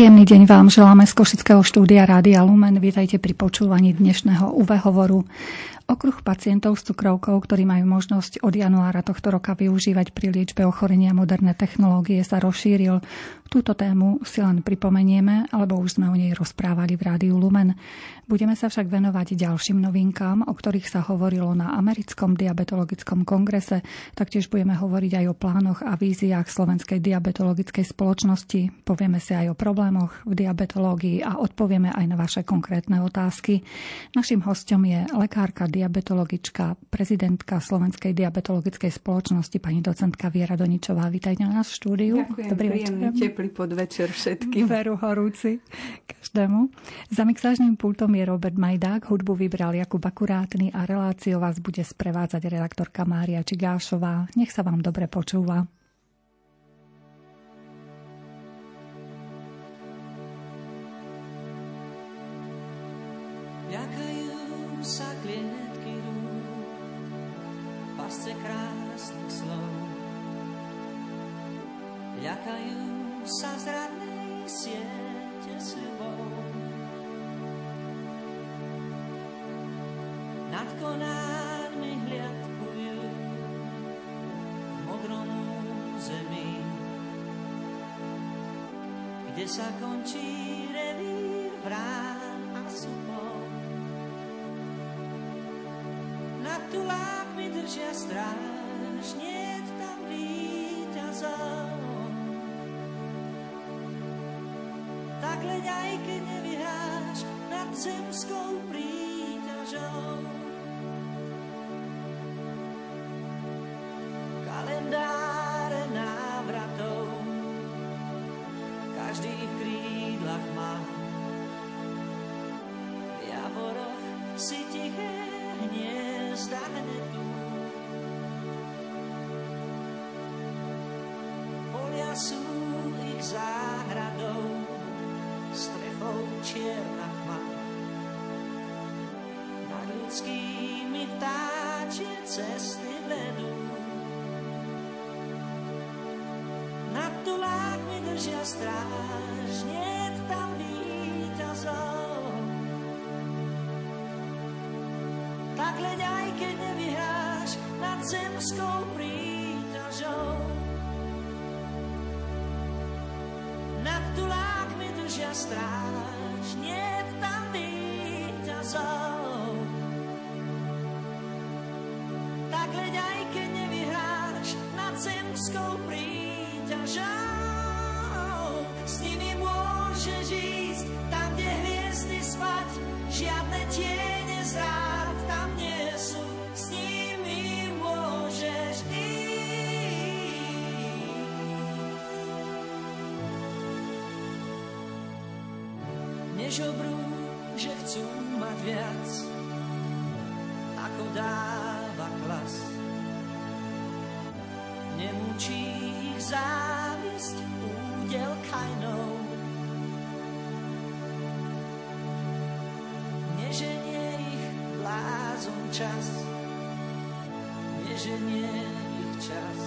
Príjemný deň vám želáme z Košického štúdia Rádia Lumen. Vítajte pri počúvaní dnešného UV hovoru. Okruh pacientov s cukrovkou, ktorí majú možnosť od januára tohto roka využívať pri liečbe ochorenia moderné technológie, sa rozšíril. Túto tému si len pripomenieme, alebo už sme o nej rozprávali v Rádiu Lumen. Budeme sa však venovať ďalším novinkám, o ktorých sa hovorilo na americkom diabetologickom kongrese. Taktiež budeme hovoriť aj o plánoch a víziách Slovenskej diabetologickej spoločnosti. Povieme si aj o problémoch v diabetológii a odpovieme aj na vaše konkrétne otázky. Našim hostom je lekárka diabetologička, prezidentka Slovenskej diabetologickej spoločnosti, pani docentka Viera Doničová. Vítajte na nás v štúdiu. Ďakujem, Dobrý príjemný, večer. teplý podvečer všetkým. Veru horúci každému. Za mixážnym pultom je Robert Majdák, hudbu vybral Jakub Akurátny a reláciu vás bude sprevádzať redaktorka Mária Čigášová. Nech sa vám dobre počúva. Sa klietky rúk, pasce krásnych slov. Ľakajú sa zradnej siete sľubov. nad konármi hliadkujú v modrom zemi, kde sa končí revír vrán držia stráž, nie tam víťazov. Tak leď aj keď nevyhráš nad zemskou príťažou. Držia stráž, nie tam víťazov. Tak leď aj keď nevyhráš nad zemskou príťažou. Nad tulákmi držia stráž, nie tam víťazov. Tak leď aj keď nevyhráš nad zemskou príťažou. Nežobrú, že chcú mať viac, ako dáva klas. Nemučí ich závisť údel kajnou, čas, neženie ich čas.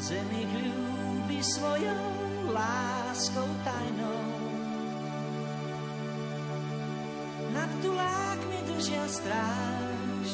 Zem ich ľúbi svojou láskou tajnou. Nad tulákmi držia stráž,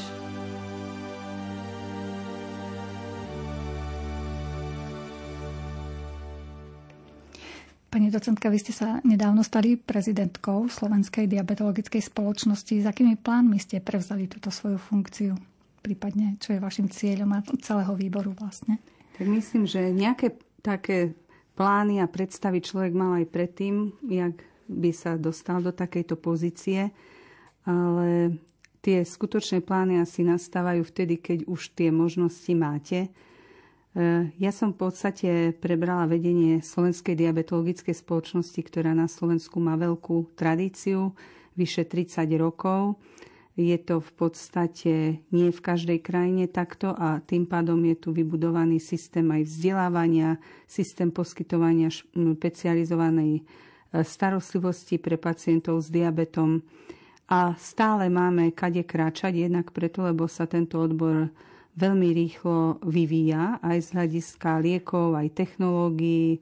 Pani docentka, vy ste sa nedávno stali prezidentkou Slovenskej diabetologickej spoločnosti. S akými plánmi ste prevzali túto svoju funkciu? Prípadne, čo je vašim cieľom a celého výboru vlastne? Tak myslím, že nejaké také plány a predstavy človek mal aj predtým, jak by sa dostal do takejto pozície, ale tie skutočné plány asi nastávajú vtedy, keď už tie možnosti máte Eh, ja som v podstate prebrala vedenie Slovenskej diabetologickej spoločnosti, ktorá na Slovensku má veľkú tradíciu, vyše 30 rokov. Je to v podstate nie v každej krajine takto a tým pádom je tu vybudovaný systém aj vzdelávania, systém poskytovania špecializovanej eh, starostlivosti pre pacientov s diabetom. A stále máme kade kráčať, jednak preto, lebo sa tento odbor veľmi rýchlo vyvíja aj z hľadiska liekov, aj technológií.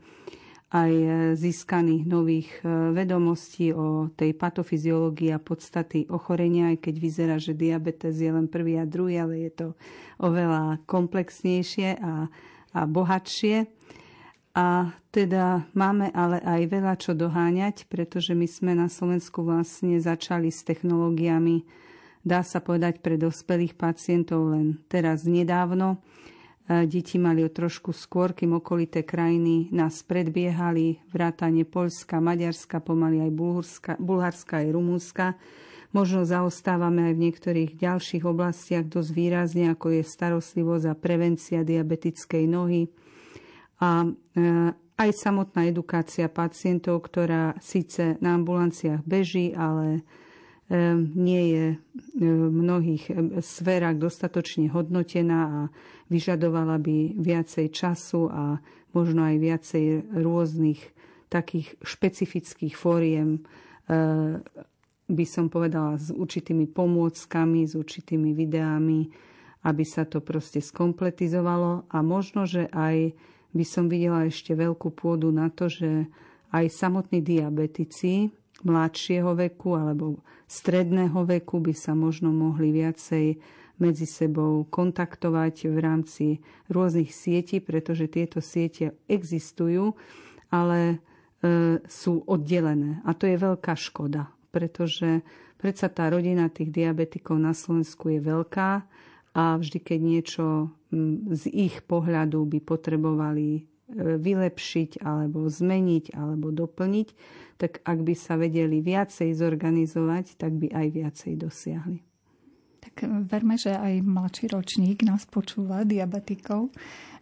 Aj získaných nových vedomostí o tej patofyziológii a podstaty ochorenia, aj keď vyzerá, že diabetes je len prvý a druhý, ale je to oveľa komplexnejšie a, a bohatšie. A teda máme ale aj veľa čo doháňať, pretože my sme na Slovensku vlastne začali s technológiami, dá sa povedať, pre dospelých pacientov len teraz nedávno. Deti mali o trošku skôr, kým okolité krajiny nás predbiehali, vrátane Polska, Maďarska, pomaly aj Bulharska, Bulharska aj Rumúnska. Možno zaostávame aj v niektorých ďalších oblastiach dosť výrazne, ako je starostlivosť a prevencia diabetickej nohy, a e, aj samotná edukácia pacientov, ktorá síce na ambulanciách beží, ale nie je v mnohých sférach dostatočne hodnotená a vyžadovala by viacej času a možno aj viacej rôznych takých špecifických fóriem, by som povedala, s určitými pomôckami, s určitými videami, aby sa to proste skompletizovalo. A možno, že aj by som videla ešte veľkú pôdu na to, že aj samotní diabetici mladšieho veku alebo stredného veku by sa možno mohli viacej medzi sebou kontaktovať v rámci rôznych sietí, pretože tieto siete existujú, ale e, sú oddelené. A to je veľká škoda, pretože predsa tá rodina tých diabetikov na Slovensku je veľká a vždy, keď niečo z ich pohľadu by potrebovali vylepšiť alebo zmeniť alebo doplniť, tak ak by sa vedeli viacej zorganizovať, tak by aj viacej dosiahli. Tak verme, že aj mladší ročník nás počúva, diabetikov,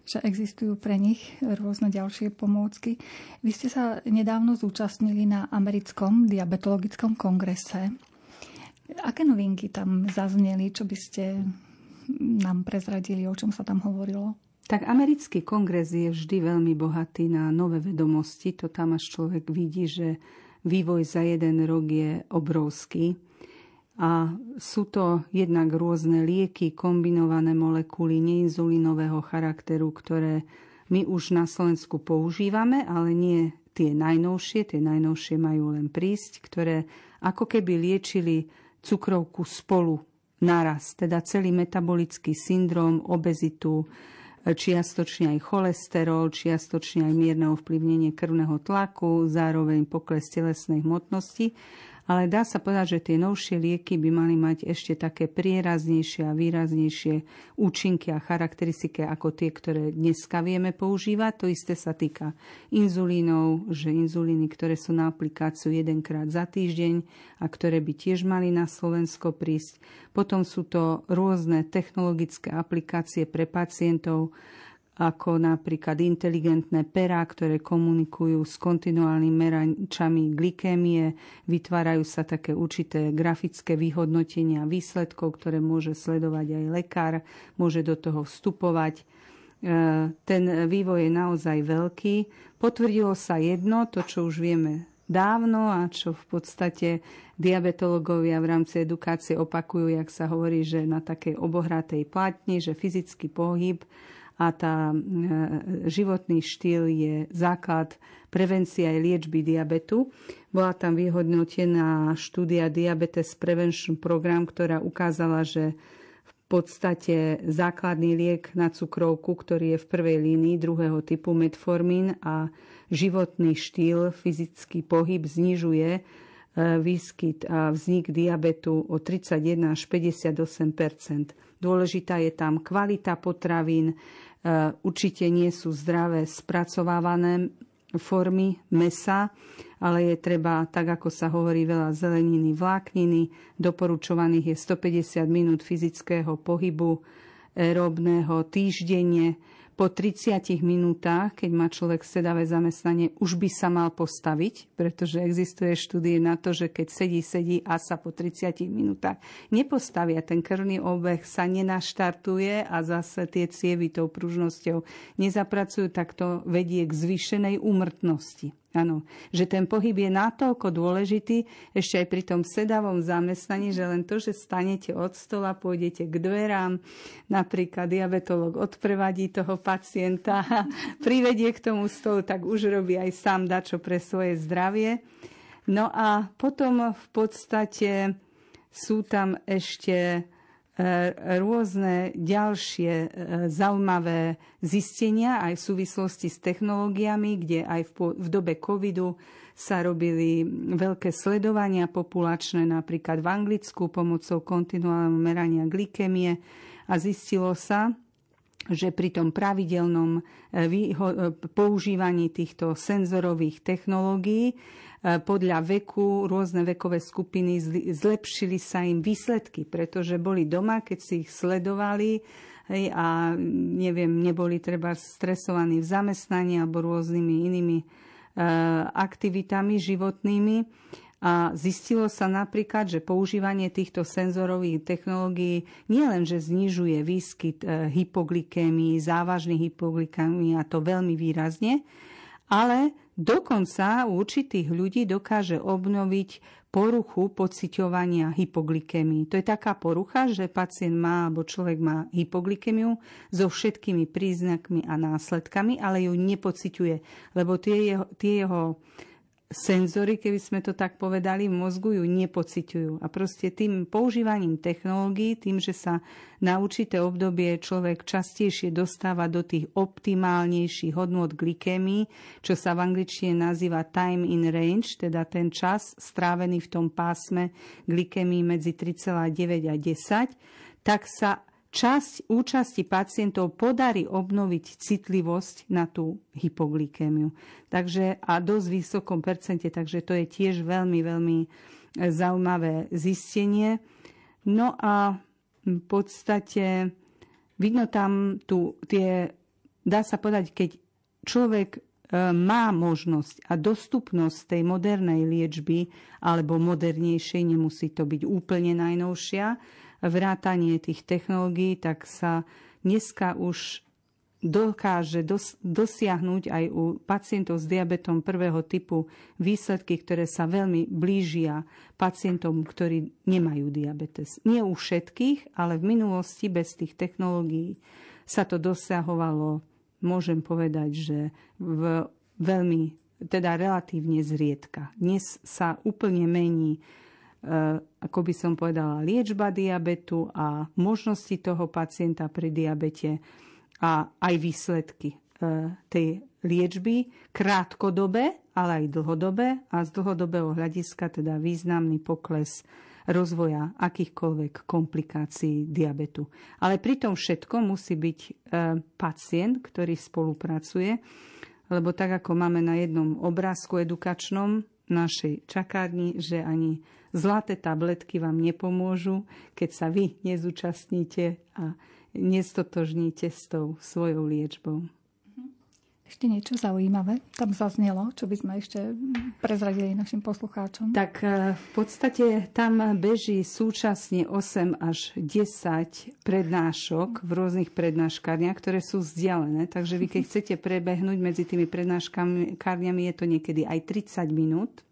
že existujú pre nich rôzne ďalšie pomôcky. Vy ste sa nedávno zúčastnili na americkom diabetologickom kongrese. Aké novinky tam zazneli, čo by ste nám prezradili, o čom sa tam hovorilo? Tak americký kongres je vždy veľmi bohatý na nové vedomosti. To tam až človek vidí, že vývoj za jeden rok je obrovský. A sú to jednak rôzne lieky, kombinované molekuly neinzulinového charakteru, ktoré my už na Slovensku používame, ale nie tie najnovšie. Tie najnovšie majú len prísť, ktoré ako keby liečili cukrovku spolu naraz, teda celý metabolický syndrom, obezitu, čiastočne aj cholesterol, čiastočne aj mierne ovplyvnenie krvného tlaku, zároveň pokles telesnej hmotnosti ale dá sa povedať, že tie novšie lieky by mali mať ešte také prieraznejšie a výraznejšie účinky a charakteristiky ako tie, ktoré dneska vieme používať. To isté sa týka inzulínov, že inzulíny, ktoré sú na aplikáciu jedenkrát za týždeň a ktoré by tiež mali na Slovensko prísť. Potom sú to rôzne technologické aplikácie pre pacientov, ako napríklad inteligentné perá, ktoré komunikujú s kontinuálnymi meračami glykémie, vytvárajú sa také určité grafické vyhodnotenia výsledkov, ktoré môže sledovať aj lekár, môže do toho vstupovať. E, ten vývoj je naozaj veľký. Potvrdilo sa jedno, to čo už vieme dávno a čo v podstate diabetológovia v rámci edukácie opakujú, jak sa hovorí, že na takej obohratej platni, že fyzický pohyb a tá e, životný štýl je základ prevencie aj liečby diabetu. Bola tam vyhodnotená štúdia Diabetes Prevention Program, ktorá ukázala, že v podstate základný liek na cukrovku, ktorý je v prvej línii druhého typu metformín a životný štýl, fyzický pohyb znižuje výskyt a vznik diabetu o 31 až 58% Dôležitá je tam kvalita potravín, Eh, určite nie sú zdravé spracovávané formy mesa, ale je treba, tak ako sa hovorí, veľa zeleniny, vlákniny. Doporučovaných je 150 minút fyzického pohybu aerobného týždenne po 30 minútach, keď má človek sedavé zamestnanie, už by sa mal postaviť, pretože existuje štúdie na to, že keď sedí, sedí a sa po 30 minútach nepostavia, ten krvný obeh sa nenaštartuje a zase tie cievy tou pružnosťou nezapracujú, tak to vedie k zvýšenej úmrtnosti. Áno, že ten pohyb je natoľko dôležitý, ešte aj pri tom sedavom zamestnaní, že len to, že stanete od stola, pôjdete k dverám, napríklad diabetolog odprevadí toho pacienta privedie k tomu stolu, tak už robí aj sám dačo pre svoje zdravie. No a potom v podstate sú tam ešte rôzne ďalšie e, zaujímavé zistenia aj v súvislosti s technológiami, kde aj v, dobe covidu sa robili veľké sledovania populačné, napríklad v Anglicku pomocou kontinuálneho merania glykemie a zistilo sa, že pri tom pravidelnom e, používaní týchto senzorových technológií E, podľa veku, rôzne vekové skupiny, zlepšili sa im výsledky, pretože boli doma, keď si ich sledovali a neviem, neboli treba stresovaní v zamestnaní alebo rôznymi inými e, aktivitami životnými. A zistilo sa napríklad, že používanie týchto senzorových technológií nielen, že znižuje výskyt e, hypoglykémii, závažných hypoglykémii a to veľmi výrazne, ale dokonca u určitých ľudí dokáže obnoviť poruchu pociťovania hypoglykémii. To je taká porucha, že pacient má, alebo človek má hypoglykemiu so všetkými príznakmi a následkami, ale ju nepociťuje, lebo tie jeho, tie jeho senzory, keby sme to tak povedali, v mozgu ju nepociťujú. A proste tým používaním technológií, tým, že sa na určité obdobie človek častejšie dostáva do tých optimálnejších hodnot glykémii, čo sa v angličtine nazýva time in range, teda ten čas strávený v tom pásme glykémii medzi 3,9 a 10, tak sa časť účasti pacientov podarí obnoviť citlivosť na tú hypoglykémiu. Takže a dosť vysokom percente, takže to je tiež veľmi, veľmi e, zaujímavé zistenie. No a v podstate vidno tam tu tie, dá sa povedať, keď človek e, má možnosť a dostupnosť tej modernej liečby alebo modernejšej, nemusí to byť úplne najnovšia, vrátanie tých technológií, tak sa dneska už dokáže dos- dosiahnuť aj u pacientov s diabetom prvého typu výsledky, ktoré sa veľmi blížia pacientom, ktorí nemajú diabetes. Nie u všetkých, ale v minulosti bez tých technológií sa to dosahovalo, môžem povedať, že v veľmi, teda relatívne zriedka. Dnes sa úplne mení ako by som povedala, liečba diabetu a možnosti toho pacienta pri diabete a aj výsledky eh, tej liečby krátkodobé, ale aj dlhodobé a z dlhodobého hľadiska teda významný pokles rozvoja akýchkoľvek komplikácií diabetu. Ale pri tom všetko musí byť eh, pacient, ktorý spolupracuje, lebo tak ako máme na jednom obrázku edukačnom našej čakárni, že ani Zlaté tabletky vám nepomôžu, keď sa vy nezúčastníte a nestotožníte s tou svojou liečbou. Ešte niečo zaujímavé tam zaznelo, čo by sme ešte prezradili našim poslucháčom? Tak e, v podstate tam beží súčasne 8 až 10 prednášok v rôznych prednáškárniach, ktoré sú vzdialené. Takže vy keď chcete prebehnúť medzi tými prednáškárniami, je to niekedy aj 30 minút.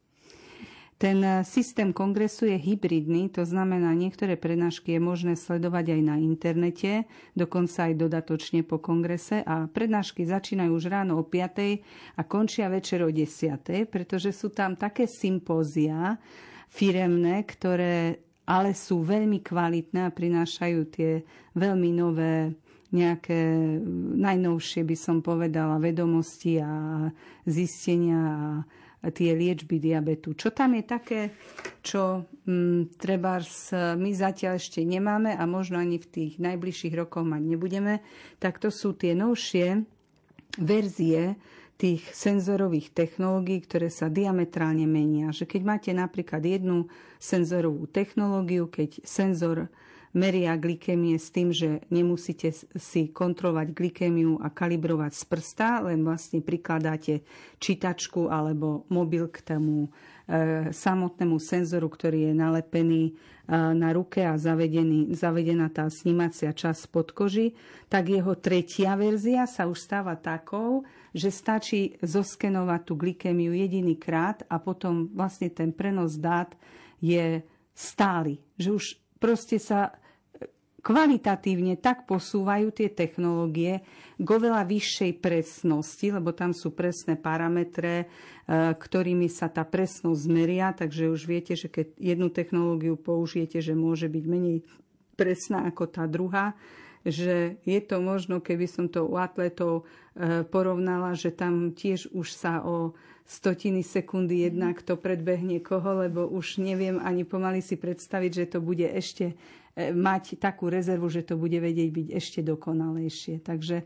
Ten eh, systém kongresu je hybridný, to znamená, niektoré prednášky je možné sledovať aj na internete, dokonca aj dodatočne po kongrese a prednášky začínajú už ráno o 5. a končia večer o 10. pretože sú tam také sympózia firemné, ktoré ale sú veľmi kvalitné a prinášajú tie veľmi nové nejaké najnovšie, by som povedala, vedomosti a zistenia a tie liečby diabetu. Čo tam je také, čo m, mm, treba my zatiaľ ešte nemáme a možno ani v tých najbližších rokoch mať nebudeme, tak to sú tie novšie verzie tých senzorových technológií, ktoré sa diametrálne menia. Že keď máte napríklad jednu senzorovú technológiu, keď senzor meria glykémie s tým, že nemusíte si kontrolovať glykémiu a kalibrovať z prsta, len vlastne prikladáte čítačku alebo mobil k tomu e, samotnému senzoru, ktorý je nalepený e, na ruke a zavedený, zavedená tá snímacia časť pod koži, tak jeho tretia verzia sa už stáva takou, že stačí zoskenovať tú glykémiu jediný krát a potom vlastne ten prenos dát je stály. Že už proste sa kvalitatívne tak posúvajú tie technológie k oveľa vyššej presnosti, lebo tam sú presné parametre, e, ktorými sa tá presnosť zmeria, takže už viete, že keď jednu technológiu použijete, že môže byť menej presná ako tá druhá, že je to možno, keby som to u atletov e, porovnala, že tam tiež už sa o stotiny sekundy jednak to predbehne koho, lebo už neviem ani pomaly si predstaviť, že to bude ešte mať takú rezervu, že to bude vedieť byť ešte dokonalejšie. Takže e,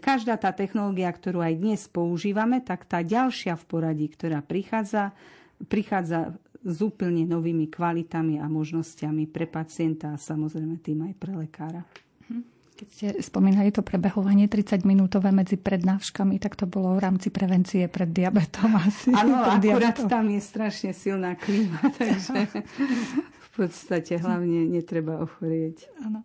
každá tá technológia, ktorú aj dnes používame, tak tá ďalšia v poradí, ktorá prichádza, prichádza s úplne novými kvalitami a možnosťami pre pacienta a samozrejme tým aj pre lekára. Keď ste spomínali to prebehovanie 30-minútové medzi prednáškami, tak to bolo v rámci prevencie pred diabetom asi. Áno, akurát diabetom. tam je strašne silná klíma, takže podstate hlavne netreba ochorieť. Áno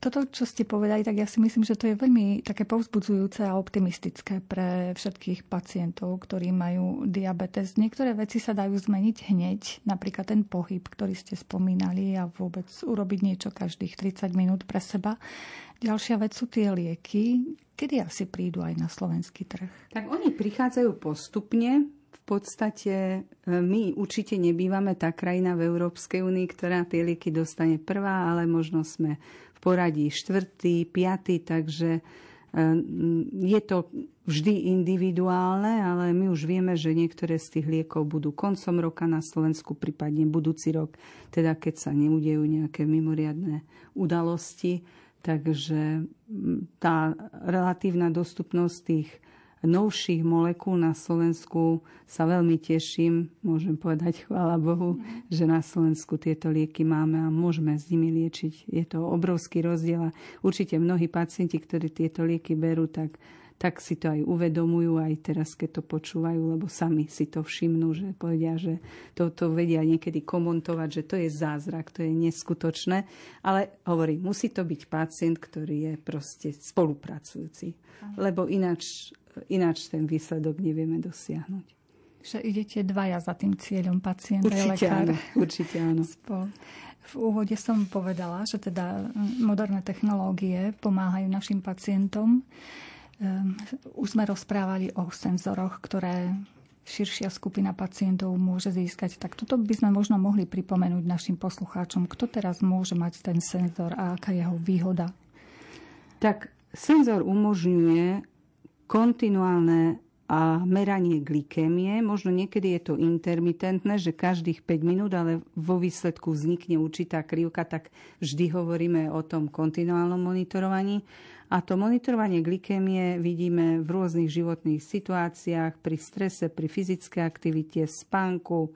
toto, čo ste povedali, tak ja si myslím, že to je veľmi také povzbudzujúce a optimistické pre všetkých pacientov, ktorí majú diabetes. Niektoré veci sa dajú zmeniť hneď, napríklad ten pohyb, ktorý ste spomínali a vôbec urobiť niečo každých 30 minút pre seba. Ďalšia vec sú tie lieky. Kedy asi prídu aj na slovenský trh? Tak oni prichádzajú postupne. Podstate e, my určite nebývame tá krajina v Európskej únii, ktorá tie lieky dostane prvá, ale možno sme v poradí štvrtý, piatý, takže e, je to vždy individuálne, ale my už vieme, že niektoré z tých liekov budú koncom roka na Slovensku, prípadne budúci rok, teda keď sa neudejú nejaké mimoriadné udalosti. Takže tá relatívna dostupnosť tých novších molekúl na Slovensku sa veľmi teším. Môžem povedať, chvála Bohu, že na Slovensku tieto lieky máme a môžeme s nimi liečiť. Je to obrovský rozdiel a určite mnohí pacienti, ktorí tieto lieky berú, tak tak si to aj uvedomujú aj teraz, keď to počúvajú, lebo sami si to všimnú, že povedia, že to, to vedia niekedy komentovať, že to je zázrak, to je neskutočné. Ale hovorí, musí to byť pacient, ktorý je proste spolupracujúci, lebo ináč ináč ten výsledok nevieme dosiahnuť. Že idete dvaja za tým cieľom, pacient určite lekár. Áno, určite áno. V úvode som povedala, že teda moderné technológie pomáhajú našim pacientom. Ehm, už sme rozprávali o senzoroch, ktoré širšia skupina pacientov môže získať. Tak toto by sme možno mohli pripomenúť našim poslucháčom. Kto teraz môže mať ten senzor a aká je jeho výhoda? Tak senzor umožňuje kontinuálne a meranie glykémie. Možno niekedy je to intermitentné, že každých 5 minút, ale vo výsledku vznikne určitá krivka, tak vždy hovoríme o tom kontinuálnom monitorovaní. A to monitorovanie glykémie vidíme v rôznych životných situáciách, pri strese, pri fyzickej aktivite, spánku,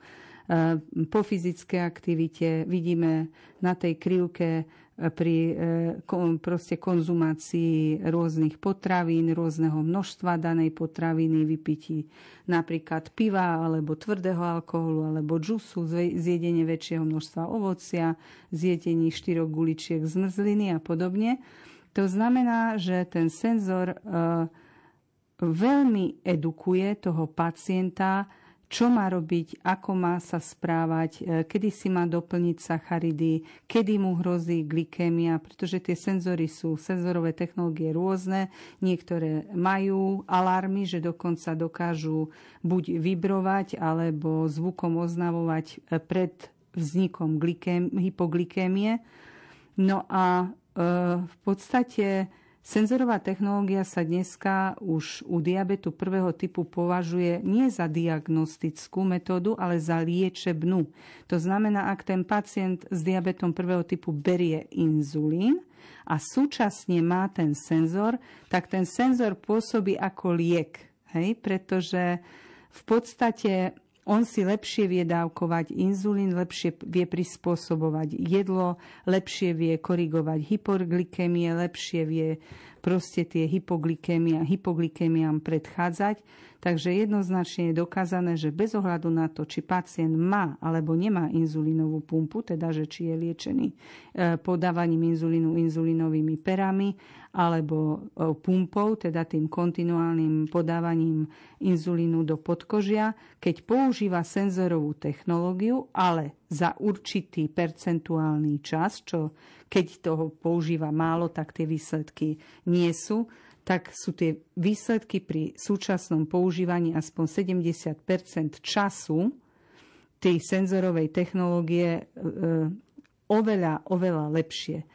e, po fyzickej aktivite. Vidíme na tej krivke pri e, proste konzumácii rôznych potravín, rôzneho množstva danej potraviny, vypití napríklad piva alebo tvrdého alkoholu alebo džusu, zjedenie väčšieho množstva ovocia, zjedenie štyroch guličiek zmrzliny a podobne. To znamená, že ten senzor e, veľmi edukuje toho pacienta, čo má robiť, ako má sa správať, e, kedy si má doplniť sacharidy, kedy mu hrozí glykémia, pretože tie senzory sú, senzorové technológie rôzne, niektoré majú alarmy, že dokonca dokážu buď vibrovať, alebo zvukom oznavovať e, pred vznikom glykém, hypoglykémie. No a e, v podstate Senzorová technológia sa dneska už u diabetu prvého typu považuje nie za diagnostickú metódu, ale za liečebnú. To znamená, ak ten pacient s diabetom prvého typu berie inzulín a súčasne má ten senzor, tak ten senzor pôsobí ako liek, hej? pretože v podstate on si lepšie vie dávkovať inzulín, lepšie vie prispôsobovať jedlo, lepšie vie korigovať hypoglykemie, lepšie vie proste tie hypoglykemia, hypoglykemiám predchádzať. Takže jednoznačne je dokázané, že bez ohľadu na to, či pacient má alebo nemá inzulínovú pumpu, teda že či je liečený e, podávaním inzulínu inzulínovými perami alebo e, pumpou, teda tým kontinuálnym podávaním inzulínu do podkožia, keď používa senzorovú technológiu, ale za určitý percentuálny čas, čo keď toho používa málo, tak tie výsledky nie sú, tak sú tie výsledky pri súčasnom používaní aspoň 70% času tej senzorovej technológie e, oveľa, oveľa lepšie.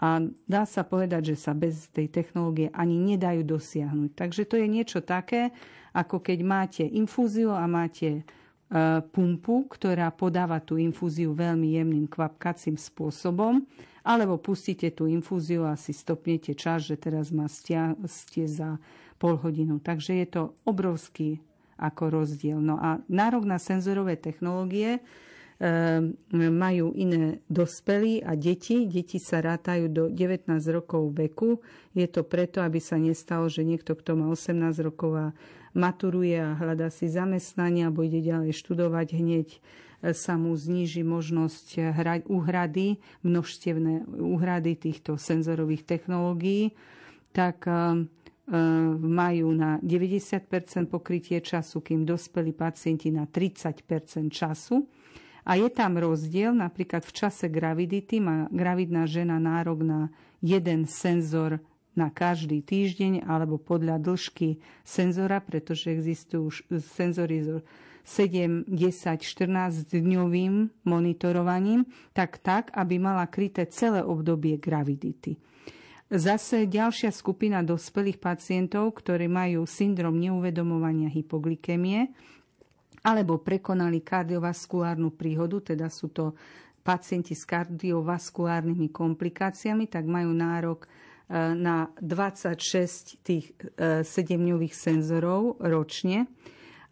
A dá sa povedať, že sa bez tej technológie ani nedajú dosiahnuť. Takže to je niečo také, ako keď máte infúziu a máte e, pumpu, ktorá podáva tú infúziu veľmi jemným kvapkacím spôsobom alebo pustíte tú infúziu a si stopnete čas, že teraz má ste za pol hodinu. Takže je to obrovský ako rozdiel. No a nárok na senzorové technológie majú iné dospelí a deti. Deti sa rátajú do 19 rokov veku. Je to preto, aby sa nestalo, že niekto, kto má 18 rokov a maturuje a hľadá si zamestnanie alebo ide ďalej študovať hneď sa mu zníži možnosť úhrady, množstevné úhrady týchto senzorových technológií, tak e, e, majú na 90% pokrytie času, kým dospelí pacienti na 30% času. A je tam rozdiel, napríklad v čase gravidity má gravidná žena nárok na jeden senzor na každý týždeň alebo podľa dĺžky senzora, pretože existujú senzory 7, 10, 14 dňovým monitorovaním, tak tak, aby mala kryté celé obdobie gravidity. Zase ďalšia skupina dospelých pacientov, ktorí majú syndrom neuvedomovania hypoglykemie alebo prekonali kardiovaskulárnu príhodu, teda sú to pacienti s kardiovaskulárnymi komplikáciami, tak majú nárok e, na 26 tých 7-dňových e, senzorov ročne.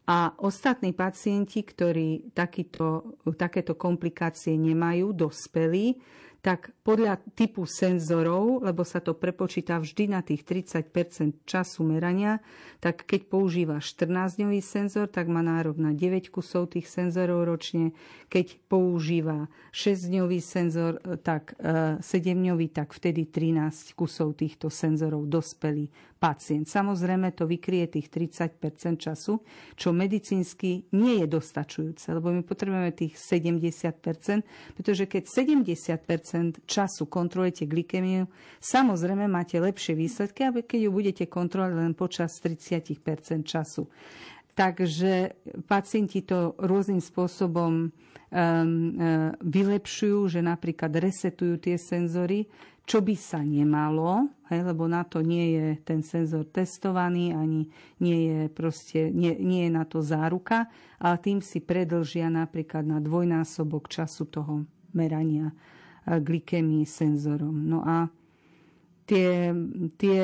A ostatní pacienti, ktorí takýto, takéto komplikácie nemajú, dospelí, tak podľa typu senzorov, lebo sa to prepočíta vždy na tých 30% času merania, tak keď používa 14-dňový senzor, tak má nárok na 9 kusov tých senzorov ročne. Keď používa 6-dňový senzor, tak 7-dňový, e, tak vtedy 13 kusov týchto senzorov dospelý pacient. Samozrejme to vykrie tých 30% času, čo medicínsky nie je dostačujúce, lebo my potrebujeme tých 70% pretože keď 70 času kontrolujete glykemiu, samozrejme máte lepšie výsledky, keď ju budete kontrolovať len počas 30% času. Takže pacienti to rôznym spôsobom um, uh, vylepšujú, že napríklad resetujú tie senzory, čo by sa nemalo, hej, lebo na to nie je ten senzor testovaný, ani nie je, proste, nie, nie je na to záruka, ale tým si predlžia napríklad na dvojnásobok času toho merania glykemii senzorom. No a tie, tie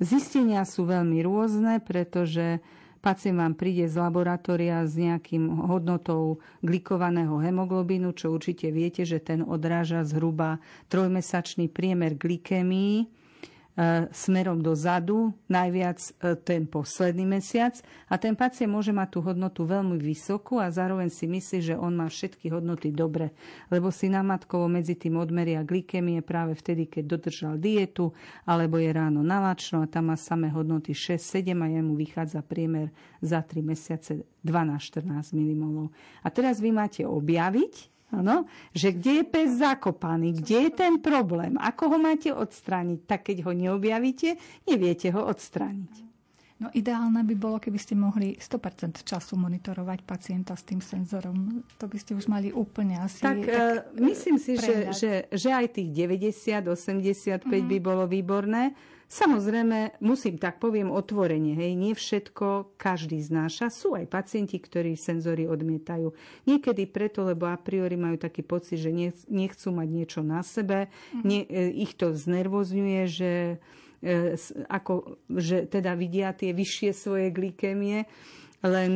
zistenia sú veľmi rôzne, pretože Pacient vám príde z laboratória s nejakým hodnotou glikovaného hemoglobínu, čo určite viete, že ten odráža zhruba trojmesačný priemer glykémii E, smerom dozadu, najviac e, ten posledný mesiac a ten pacient môže mať tú hodnotu veľmi vysokú a zároveň si myslí, že on má všetky hodnoty dobre, lebo si namatkovo medzi tým odmeria glykemie práve vtedy, keď dodržal dietu, alebo je ráno nalačno a tam má samé hodnoty 6-7 a jemu vychádza priemer za 3 mesiace 12-14 milimolov. A teraz vy máte objaviť, Ano, že kde je pes zakopaný, kde je ten problém, ako ho máte odstrániť. Tak keď ho neobjavíte, neviete ho odstrániť. No ideálne by bolo, keby ste mohli 100% času monitorovať pacienta s tým senzorom. To by ste už mali úplne asi... Tak, tak myslím si, že, že, že aj tých 90, 85 mm. by bolo výborné. Samozrejme, musím tak poviem otvorene, hej, nie všetko každý znáša. Sú aj pacienti, ktorí senzory odmietajú. Niekedy preto, lebo a priori majú taký pocit, že nechcú mať niečo na sebe, mm-hmm. ich to znervozňuje, že, e, ako, že teda vidia tie vyššie svoje glykemie. Len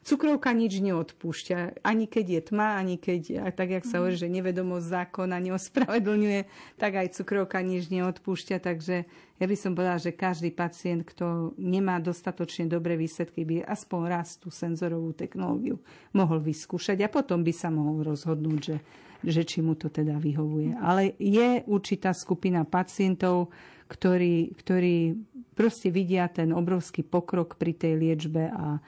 Cukrovka nič neodpúšťa. Ani keď je tma, ani keď, tak jak sa hovorí, že nevedomosť zákona neospravedlňuje, tak aj cukrovka nič neodpúšťa. Takže ja by som povedala, že každý pacient, kto nemá dostatočne dobré výsledky, by aspoň raz tú senzorovú technológiu mohol vyskúšať a potom by sa mohol rozhodnúť, že, že či mu to teda vyhovuje. Ale je určitá skupina pacientov, ktorí, ktorí proste vidia ten obrovský pokrok pri tej liečbe a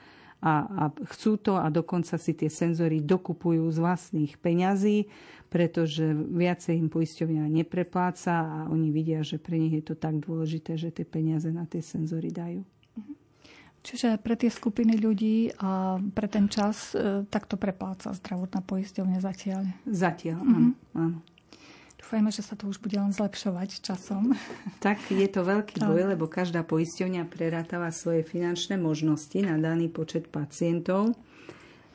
a, a chcú to a dokonca si tie senzory dokupujú z vlastných peňazí, pretože viacej im poisťovňa neprepláca a oni vidia, že pre nich je to tak dôležité, že tie peniaze na tie senzory dajú. Čiže pre tie skupiny ľudí a pre ten čas e, takto prepláca zdravotná poisťovňa zatiaľ? Zatiaľ, mm-hmm. áno. áno. Dúfajme, že sa to už bude len zlepšovať časom. Tak je to veľký boj, lebo každá poisťovňa prerátava svoje finančné možnosti na daný počet pacientov.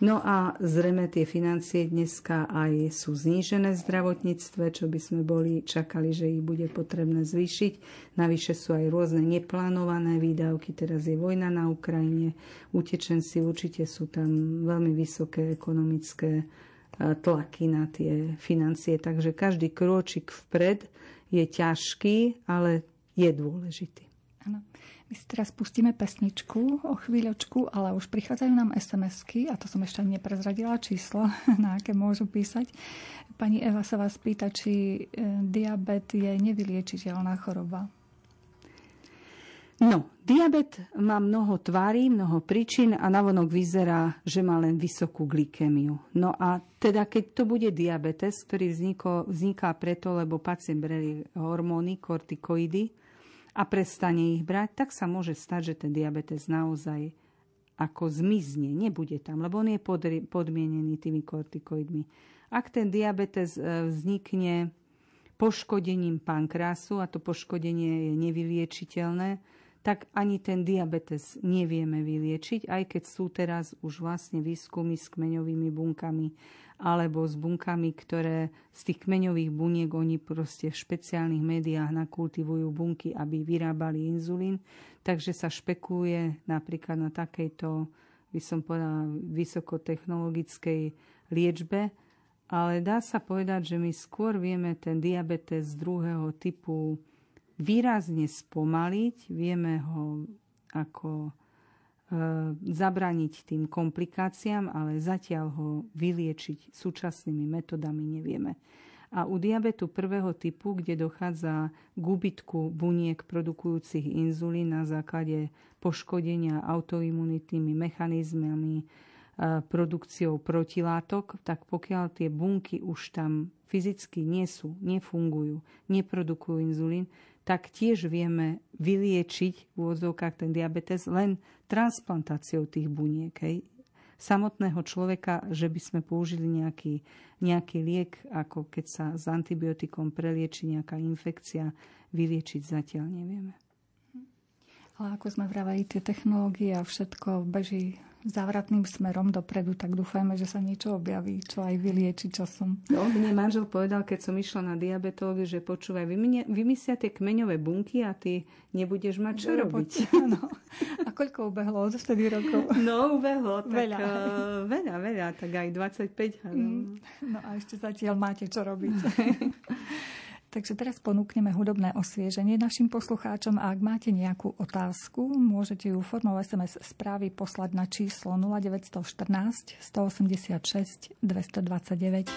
No a zrejme tie financie dneska aj sú znížené v zdravotníctve, čo by sme boli čakali, že ich bude potrebné zvýšiť. Navyše sú aj rôzne neplánované výdavky, teraz je vojna na Ukrajine, utečenci určite sú tam veľmi vysoké ekonomické tlaky na tie financie. Takže každý krôčik vpred je ťažký, ale je dôležitý. Ano. My si teraz pustíme pesničku o chvíľočku, ale už prichádzajú nám SMS-ky a to som ešte neprezradila číslo, na aké môžu písať. Pani Eva sa vás pýta, či e, diabet je nevyliečiteľná choroba. No, diabet má mnoho tvári, mnoho príčin a navonok vyzerá, že má len vysokú glykemiu. No a teda keď to bude diabetes, ktorý vzniko, vzniká preto, lebo pacient berie hormóny, kortikoidy a prestane ich brať, tak sa môže stať, že ten diabetes naozaj ako zmizne, nebude tam, lebo on je podmienený tými kortikoidmi. Ak ten diabetes e, vznikne poškodením pankrásu a to poškodenie je nevyliečiteľné, tak ani ten diabetes nevieme vyliečiť, aj keď sú teraz už vlastne výskumy s kmeňovými bunkami alebo s bunkami, ktoré z tých kmeňových buniek oni proste v špeciálnych médiách nakultivujú bunky, aby vyrábali inzulín. Takže sa špekuluje napríklad na takejto, by som povedala, vysokotechnologickej liečbe, ale dá sa povedať, že my skôr vieme ten diabetes druhého typu výrazne spomaliť, vieme ho ako e, zabraniť tým komplikáciám, ale zatiaľ ho vyliečiť súčasnými metodami nevieme. A u diabetu prvého typu, kde dochádza k úbytku buniek produkujúcich inzulín na základe poškodenia autoimunitnými mechanizmami, e, produkciou protilátok, tak pokiaľ tie bunky už tam fyzicky nie sú, nefungujú, neprodukujú inzulín, tak tiež vieme vyliečiť v úvodzovkách ten diabetes len transplantáciou tých buniek. Hej. Samotného človeka, že by sme použili nejaký, nejaký liek, ako keď sa s antibiotikom prelieči nejaká infekcia, vyliečiť zatiaľ nevieme. Ale ako sme vraveli, tie technológie a všetko beží závratným smerom dopredu, tak dúfajme, že sa niečo objaví, čo aj vylieči časom. No, mne manžel povedal, keď som išla na diabetológiu, že počúvaj, vymyslia tie kmeňové bunky a ty nebudeš mať čo robiť. No. A koľko ubehlo od vtedy rokov? No, ubehlo. Tak, veľa. Uh, veľa, veľa, tak aj 25. Mm. No a ešte zatiaľ máte čo robiť. Takže teraz ponúkneme hudobné osvieženie našim poslucháčom a ak máte nejakú otázku, môžete ju formou SMS správy poslať na číslo 0914 186 229.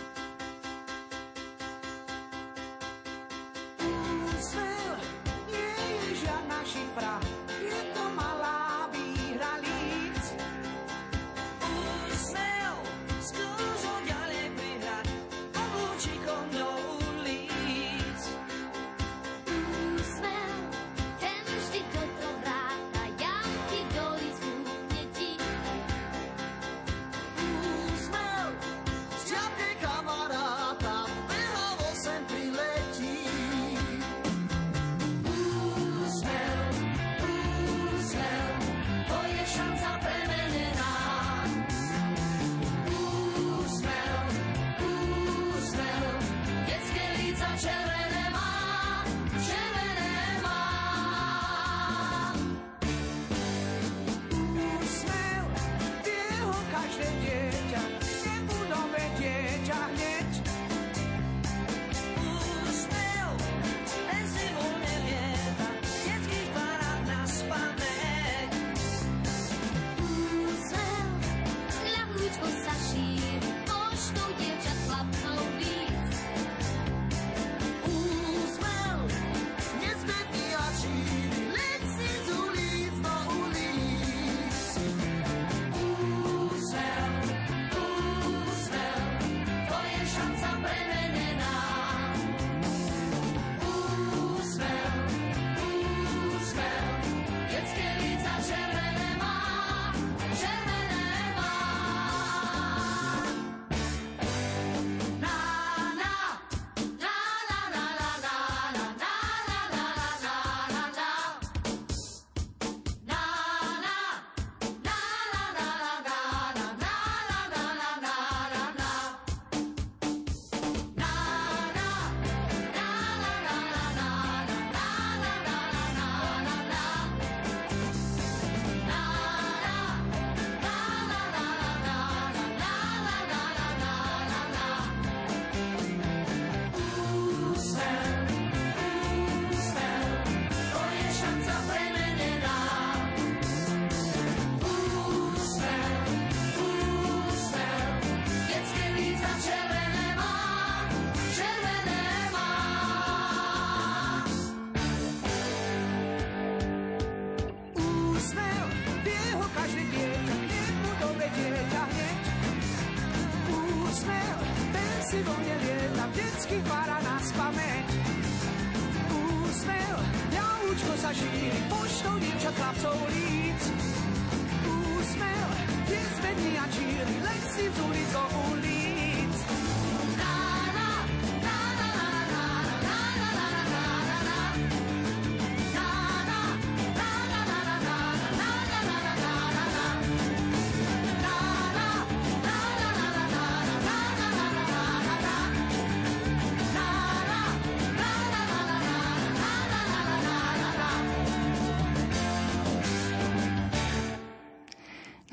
что есть.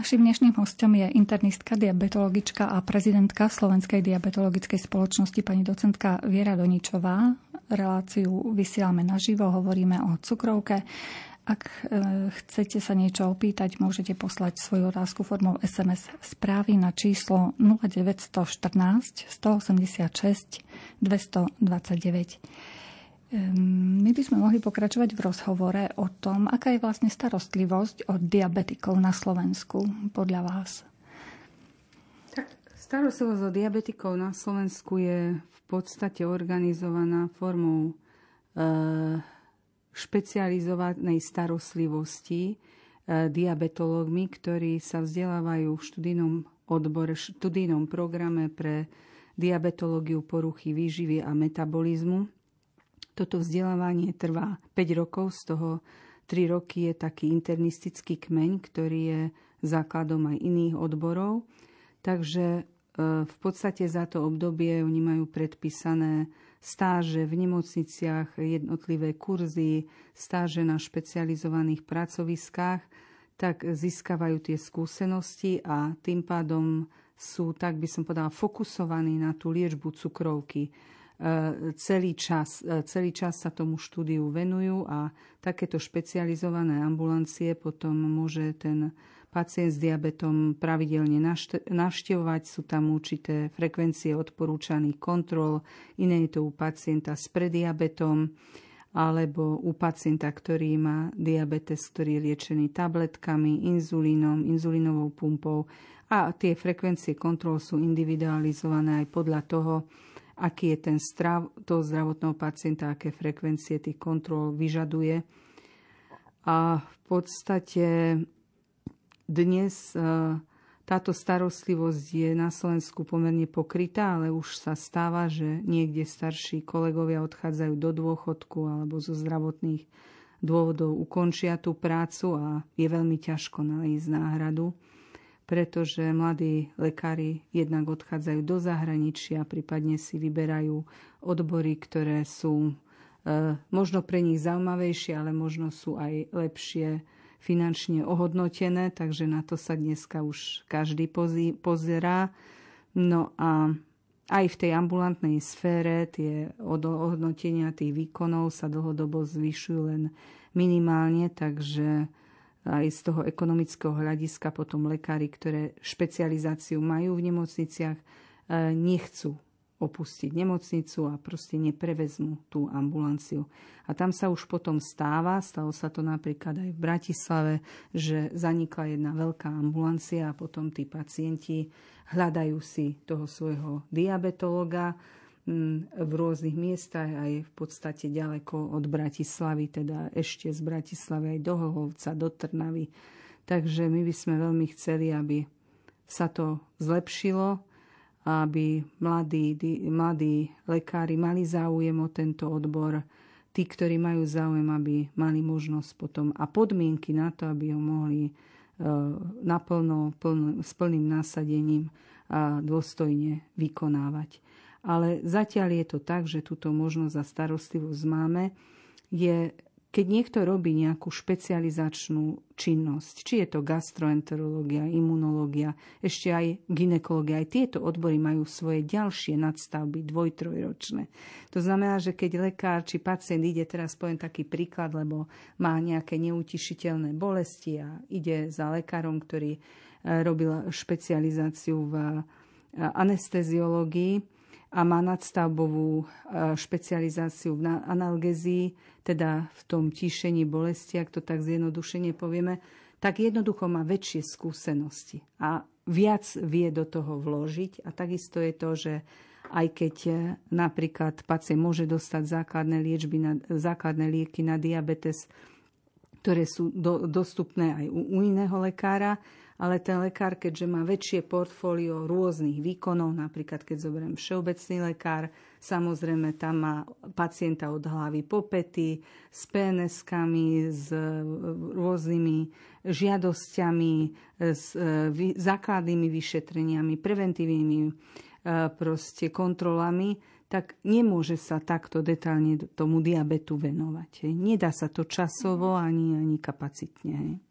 Našim dnešným hostom je internistka, diabetologička a prezidentka Slovenskej diabetologickej spoločnosti pani docentka Viera Doničová. Reláciu vysielame naživo, hovoríme o cukrovke. Ak e, chcete sa niečo opýtať, môžete poslať svoju otázku formou SMS správy na číslo 0914 186 229. My by sme mohli pokračovať v rozhovore o tom, aká je vlastne starostlivosť od diabetikov na Slovensku podľa vás. Tak starostlivosť od diabetikov na Slovensku je v podstate organizovaná formou e, špecializovanej starostlivosti e, diabetológmi, ktorí sa vzdelávajú v študijnom odbore, študijnom programe pre diabetológiu poruchy výživy a metabolizmu toto vzdelávanie trvá 5 rokov, z toho 3 roky je taký internistický kmeň, ktorý je základom aj iných odborov. Takže e, v podstate za to obdobie oni majú predpísané stáže v nemocniciach, jednotlivé kurzy, stáže na špecializovaných pracoviskách, tak získavajú tie skúsenosti a tým pádom sú, tak by som povedala, fokusovaní na tú liečbu cukrovky. E, celý čas, e, celý čas sa tomu štúdiu venujú a takéto špecializované ambulancie potom môže ten pacient s diabetom pravidelne navštevovať. Sú tam určité frekvencie odporúčaných kontrol, iné je to u pacienta s prediabetom alebo u pacienta, ktorý má diabetes, ktorý je liečený tabletkami, inzulínom, inzulínovou pumpou a tie frekvencie kontrol sú individualizované aj podľa toho, aký je ten strav toho zdravotného pacienta, aké frekvencie tých kontrol vyžaduje. A v podstate dnes e, táto starostlivosť je na Slovensku pomerne pokrytá, ale už sa stáva, že niekde starší kolegovia odchádzajú do dôchodku alebo zo zdravotných dôvodov ukončia tú prácu a je veľmi ťažko nájsť náhradu pretože mladí lekári jednak odchádzajú do zahraničia, prípadne si vyberajú odbory, ktoré sú e, možno pre nich zaujímavejšie, ale možno sú aj lepšie finančne ohodnotené, takže na to sa dneska už každý pozerá. No a aj v tej ambulantnej sfére tie ohodnotenia tých výkonov sa dlhodobo zvyšujú len minimálne, takže aj z toho ekonomického hľadiska potom lekári, ktoré špecializáciu majú v nemocniciach, nechcú opustiť nemocnicu a proste neprevezmú tú ambulanciu. A tam sa už potom stáva, stalo sa to napríklad aj v Bratislave, že zanikla jedna veľká ambulancia a potom tí pacienti hľadajú si toho svojho diabetologa mm, v rôznych miestach, aj v podstate ďaleko od Bratislavy, teda ešte z Bratislavy aj do Hohovca, do Trnavy. Takže my by sme veľmi chceli, aby sa to zlepšilo, aby mladí, mladí lekári mali záujem o tento odbor, tí, ktorí majú záujem, aby mali možnosť potom a podmienky na to, aby ho mohli e, naplno, pln, s plným nasadením dôstojne vykonávať. Ale zatiaľ je to tak, že túto možnosť a starostlivosť máme. Je keď niekto robí nejakú špecializačnú činnosť, či je to gastroenterológia, imunológia, ešte aj ginekológia, aj tieto odbory majú svoje ďalšie nadstavby, dvoj-trojročné. To znamená, že keď lekár či pacient ide, teraz poviem taký príklad, lebo má nejaké neutišiteľné bolesti a ide za lekárom, ktorý e, robil špecializáciu v e, anesteziológii, a má nadstavbovú e, špecializáciu v analgezii, teda v tom tíšení bolesti, ak to tak zjednodušene povieme, tak jednoducho má väčšie skúsenosti a viac vie do toho vložiť. A takisto je to, že aj keď e, napríklad pacient môže dostať základné, liečby na, základné lieky na diabetes, ktoré sú do, dostupné aj u, u iného lekára, ale ten lekár, keďže má väčšie portfólio rôznych výkonov, napríklad keď zoberiem všeobecný lekár, samozrejme tam má pacienta od hlavy po pety, s PNS-kami, s rôznymi žiadosťami, s e, základnými vyšetreniami, preventívnymi e, proste kontrolami, tak nemôže sa takto detálne tomu diabetu venovať. Nedá sa to časovo ani, ani kapacitne.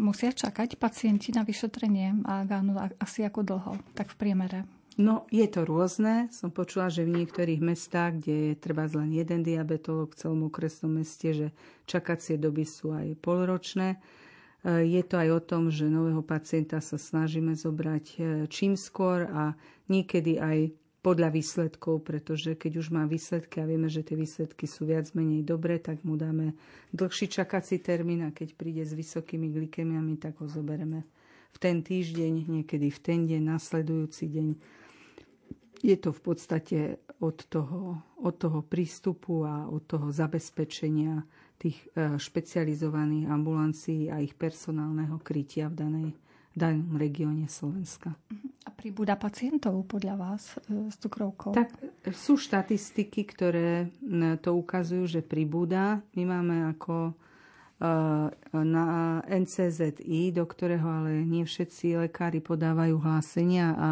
Musia čakať pacienti na vyšetrenie ágánu asi ako dlho, tak v priemere? No, je to rôzne. Som počula, že v niektorých mestách, kde je treba len jeden diabetolog v celom okresnom meste, že čakacie doby sú aj polročné. E, je to aj o tom, že nového pacienta sa snažíme zobrať e, čím skôr a niekedy aj podľa výsledkov, pretože keď už má výsledky a vieme, že tie výsledky sú viac menej dobré, tak mu dáme dlhší čakací termín a keď príde s vysokými glykemiami, tak ho zoberieme v ten týždeň, niekedy v ten deň, nasledujúci deň. Je to v podstate od toho, od toho prístupu a od toho zabezpečenia tých e, špecializovaných ambulancií a ich personálneho krytia v danej danom regióne Slovenska. Pribúda pacientov podľa vás e, s cukrovkou? Tak sú štatistiky, ktoré to ukazujú, že pribúda. My máme ako e, na NCZI, do ktorého ale nie všetci lekári podávajú hlásenia a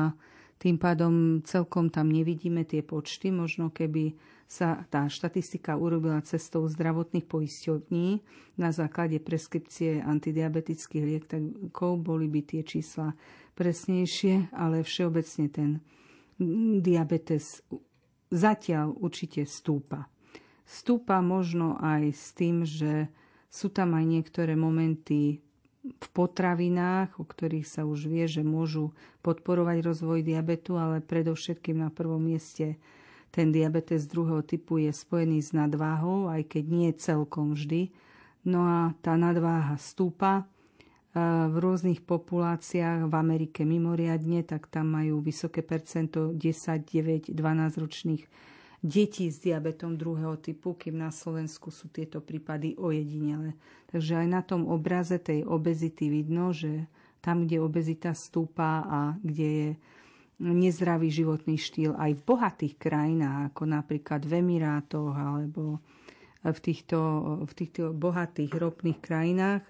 tým pádom celkom tam nevidíme tie počty. Možno keby sa tá štatistika urobila cestou zdravotných poisťovní na základe preskripcie antidiabetických liekov, boli by tie čísla presnejšie, ale všeobecne ten diabetes zatiaľ určite stúpa. Stúpa možno aj s tým, že sú tam aj niektoré momenty v potravinách, o ktorých sa už vie, že môžu podporovať rozvoj diabetu, ale predovšetkým na prvom mieste ten diabetes druhého typu je spojený s nadváhou, aj keď nie celkom vždy. No a tá nadváha stúpa e, v rôznych populáciách, v Amerike mimoriadne, tak tam majú vysoké percento 10, 9, 12 ročných detí s diabetom druhého typu, kým na Slovensku sú tieto prípady ojedinele. Takže aj na tom obraze tej obezity vidno, že tam, kde obezita stúpa a kde je nezdravý životný štýl aj v bohatých krajinách, ako napríklad v Emirátoch alebo v týchto, v týchto bohatých ropných krajinách,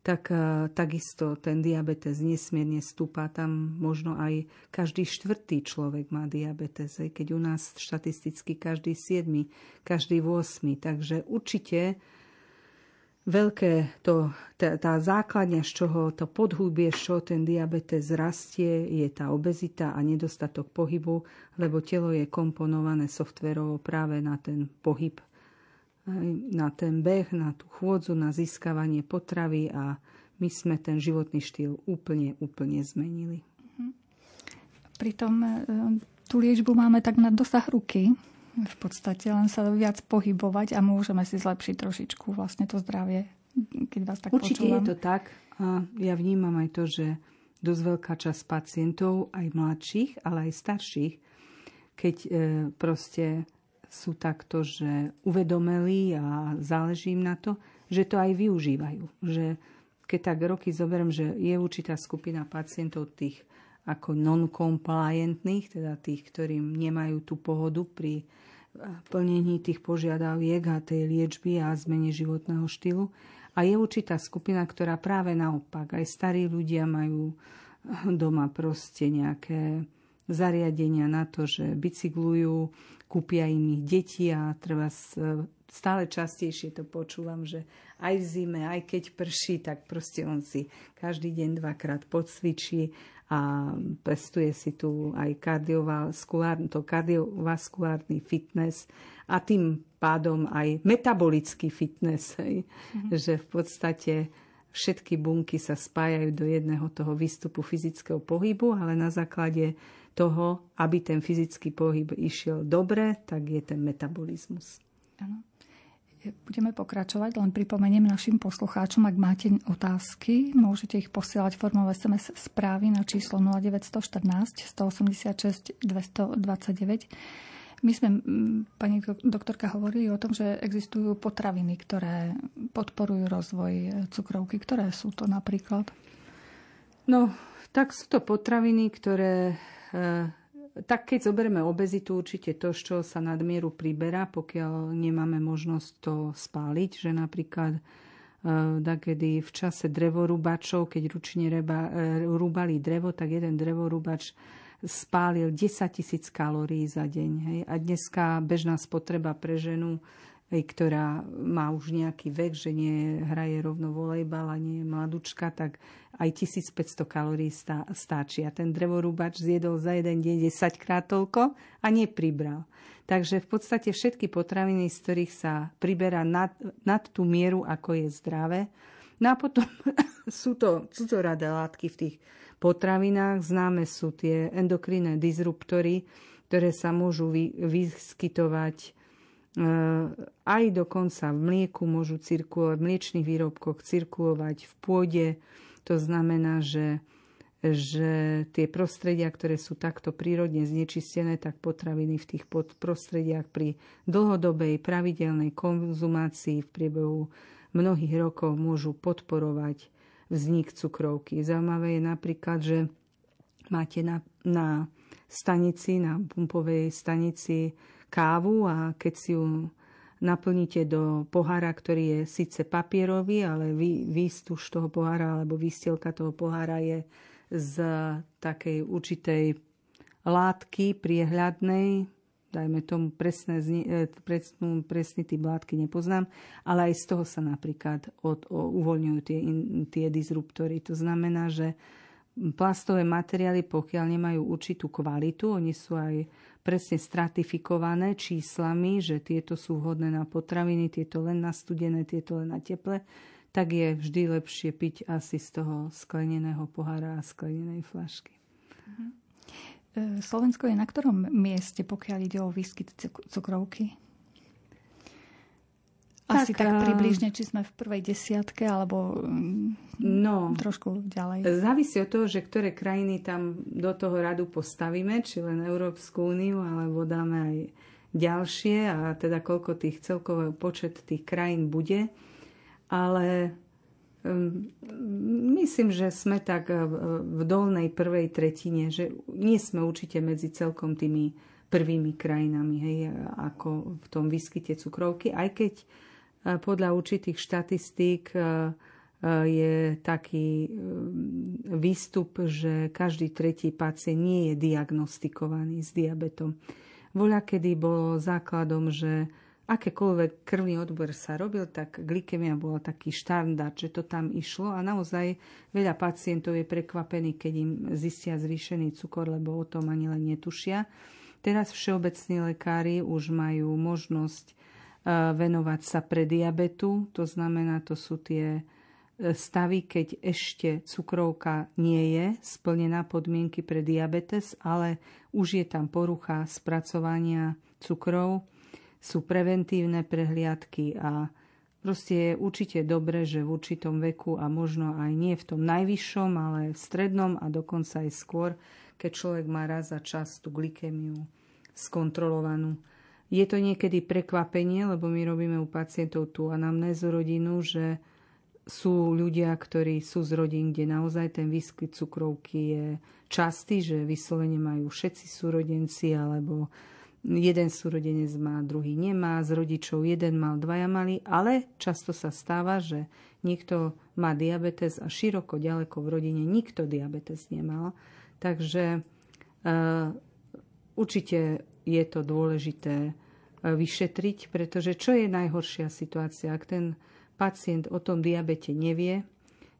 tak e, takisto ten diabetes nesmierne stúpa. Tam možno aj každý štvrtý človek má diabetes, keď u nás štatisticky každý siedmy, každý 8. Takže určite veľké to, tá, tá základňa, z čoho to podhubie, z čoho ten diabetes rastie, je tá obezita a nedostatok pohybu, lebo telo je komponované softverovo práve na ten pohyb, na ten beh, na tú chôdzu, na získavanie potravy a my sme ten životný štýl úplne, úplne zmenili. pritom e, tú liečbu máme tak na dosah ruky, v podstate len sa viac pohybovať a môžeme si zlepšiť trošičku vlastne to zdravie, keď vás tak Určite počúvam. je to tak a ja vnímam aj to, že dosť veľká časť pacientov, aj mladších, ale aj starších, keď e, proste sú takto, že uvedomeli a záleží im na to, že to aj využívajú. Že keď tak roky zoberiem, že je určitá skupina pacientov tých ako non-compliantných, teda tých, ktorým nemajú tú pohodu pri plnení tých požiadaviek a tej liečby a zmene životného štýlu. A je určitá skupina, ktorá práve naopak, aj starí ľudia majú doma proste nejaké zariadenia na to, že bicyklujú, kúpia im ich deti a treba stále častejšie to počúvam, že aj v zime, aj keď prší, tak proste on si každý deň dvakrát podcvičí a pestuje si tu aj kardiovaskulárny, to kardiovaskulárny fitness a tým pádom aj metabolický fitness, hej, mm-hmm. že v podstate všetky bunky sa spájajú do jedného toho výstupu fyzického pohybu, ale na základe toho, aby ten fyzický pohyb išiel dobre, tak je ten metabolizmus. Ano. Budeme pokračovať, len pripomeniem našim poslucháčom, ak máte otázky, môžete ich posielať formou SMS správy na číslo 0914 186 229. My sme, pani doktorka, hovorili o tom, že existujú potraviny, ktoré podporujú rozvoj cukrovky. Ktoré sú to napríklad? No, tak sú to potraviny, ktoré e, tak keď zoberieme obezitu, určite to, z čoho sa nadmieru priberá, pokiaľ nemáme možnosť to spáliť, že napríklad uh, kedy v čase drevorúbačov, keď ručne reba, uh, rúbali drevo, tak jeden drevorúbač spálil 10 tisíc kalórií za deň. Hej. A dneska bežná spotreba pre ženu ktorá má už nejaký vek, že nie hraje rovno volejbal a nie je mladučka, tak aj 1500 kalórií stá, stáči. A ten drevorúbač zjedol za jeden deň 10 krát toľko a nepribral. Takže v podstate všetky potraviny, z ktorých sa priberá nad, nad tú mieru, ako je zdravé. No a potom sú to cudzoradé látky v tých potravinách. Známe sú tie endokrinné disruptory, ktoré sa môžu vy, vyskytovať aj dokonca v mlieku môžu cirkulovať, v mliečných výrobkoch cirkulovať v pôde. To znamená, že, že tie prostredia, ktoré sú takto prírodne znečistené, tak potraviny v tých prostrediach pri dlhodobej pravidelnej konzumácii v priebehu mnohých rokov môžu podporovať vznik cukrovky. Zaujímavé je napríklad, že máte na, na stanici, na pumpovej stanici kávu a keď si ju naplníte do pohára, ktorý je síce papierový, ale vy, výstuž toho pohára alebo výstielka toho pohára je z takej určitej látky priehľadnej, dajme tomu presné, e, presnú, presný typ látky nepoznám, ale aj z toho sa napríklad od, o, uvoľňujú tie, tie disruptory. To znamená, že plastové materiály, pokiaľ nemajú určitú kvalitu, oni sú aj presne stratifikované číslami, že tieto sú vhodné na potraviny, tieto len na studené, tieto len na teple, tak je vždy lepšie piť asi z toho skleneného pohára a sklenenej flašky. Mhm. E, Slovensko je na ktorom mieste, pokiaľ ide o výskyt cukrovky? Asi tak, tak približne, či sme v prvej desiatke, alebo mm, no, trošku ďalej. Závisí od toho, že ktoré krajiny tam do toho radu postavíme, či len Európsku úniu, alebo dáme aj ďalšie a teda koľko tých celkový počet tých krajín bude. Ale um, myslím, že sme tak v dolnej prvej tretine, že nie sme určite medzi celkom tými prvými krajinami, hej, ako v tom výskyte cukrovky, aj keď podľa určitých štatistík e, e, je taký e, výstup, že každý tretí pacient nie je diagnostikovaný s diabetom. Voľa kedy bolo základom, že akékoľvek krvný odbor sa robil, tak glykemia bola taký štandard, že to tam išlo a naozaj veľa pacientov je prekvapený, keď im zistia zvýšený cukor, lebo o tom ani len netušia. Teraz všeobecní lekári už majú možnosť venovať sa pre diabetu. To znamená, to sú tie stavy, keď ešte cukrovka nie je splnená podmienky pre diabetes, ale už je tam porucha spracovania cukrov, sú preventívne prehliadky a proste je určite dobre, že v určitom veku a možno aj nie v tom najvyššom, ale v strednom a dokonca aj skôr, keď človek má raz za čas tú glykemiu skontrolovanú. Je to niekedy prekvapenie, lebo my robíme u pacientov tú anamnézu rodinu, že sú ľudia, ktorí sú z rodín, kde naozaj ten výskyt cukrovky je častý, že vyslovene majú všetci súrodenci, alebo jeden súrodenec má, druhý nemá, z rodičov jeden mal, dvaja mali, ale často sa stáva, že niekto má diabetes a široko ďaleko v rodine nikto diabetes nemal. Takže uh, určite je to dôležité vyšetriť, pretože čo je najhoršia situácia, ak ten pacient o tom diabete nevie,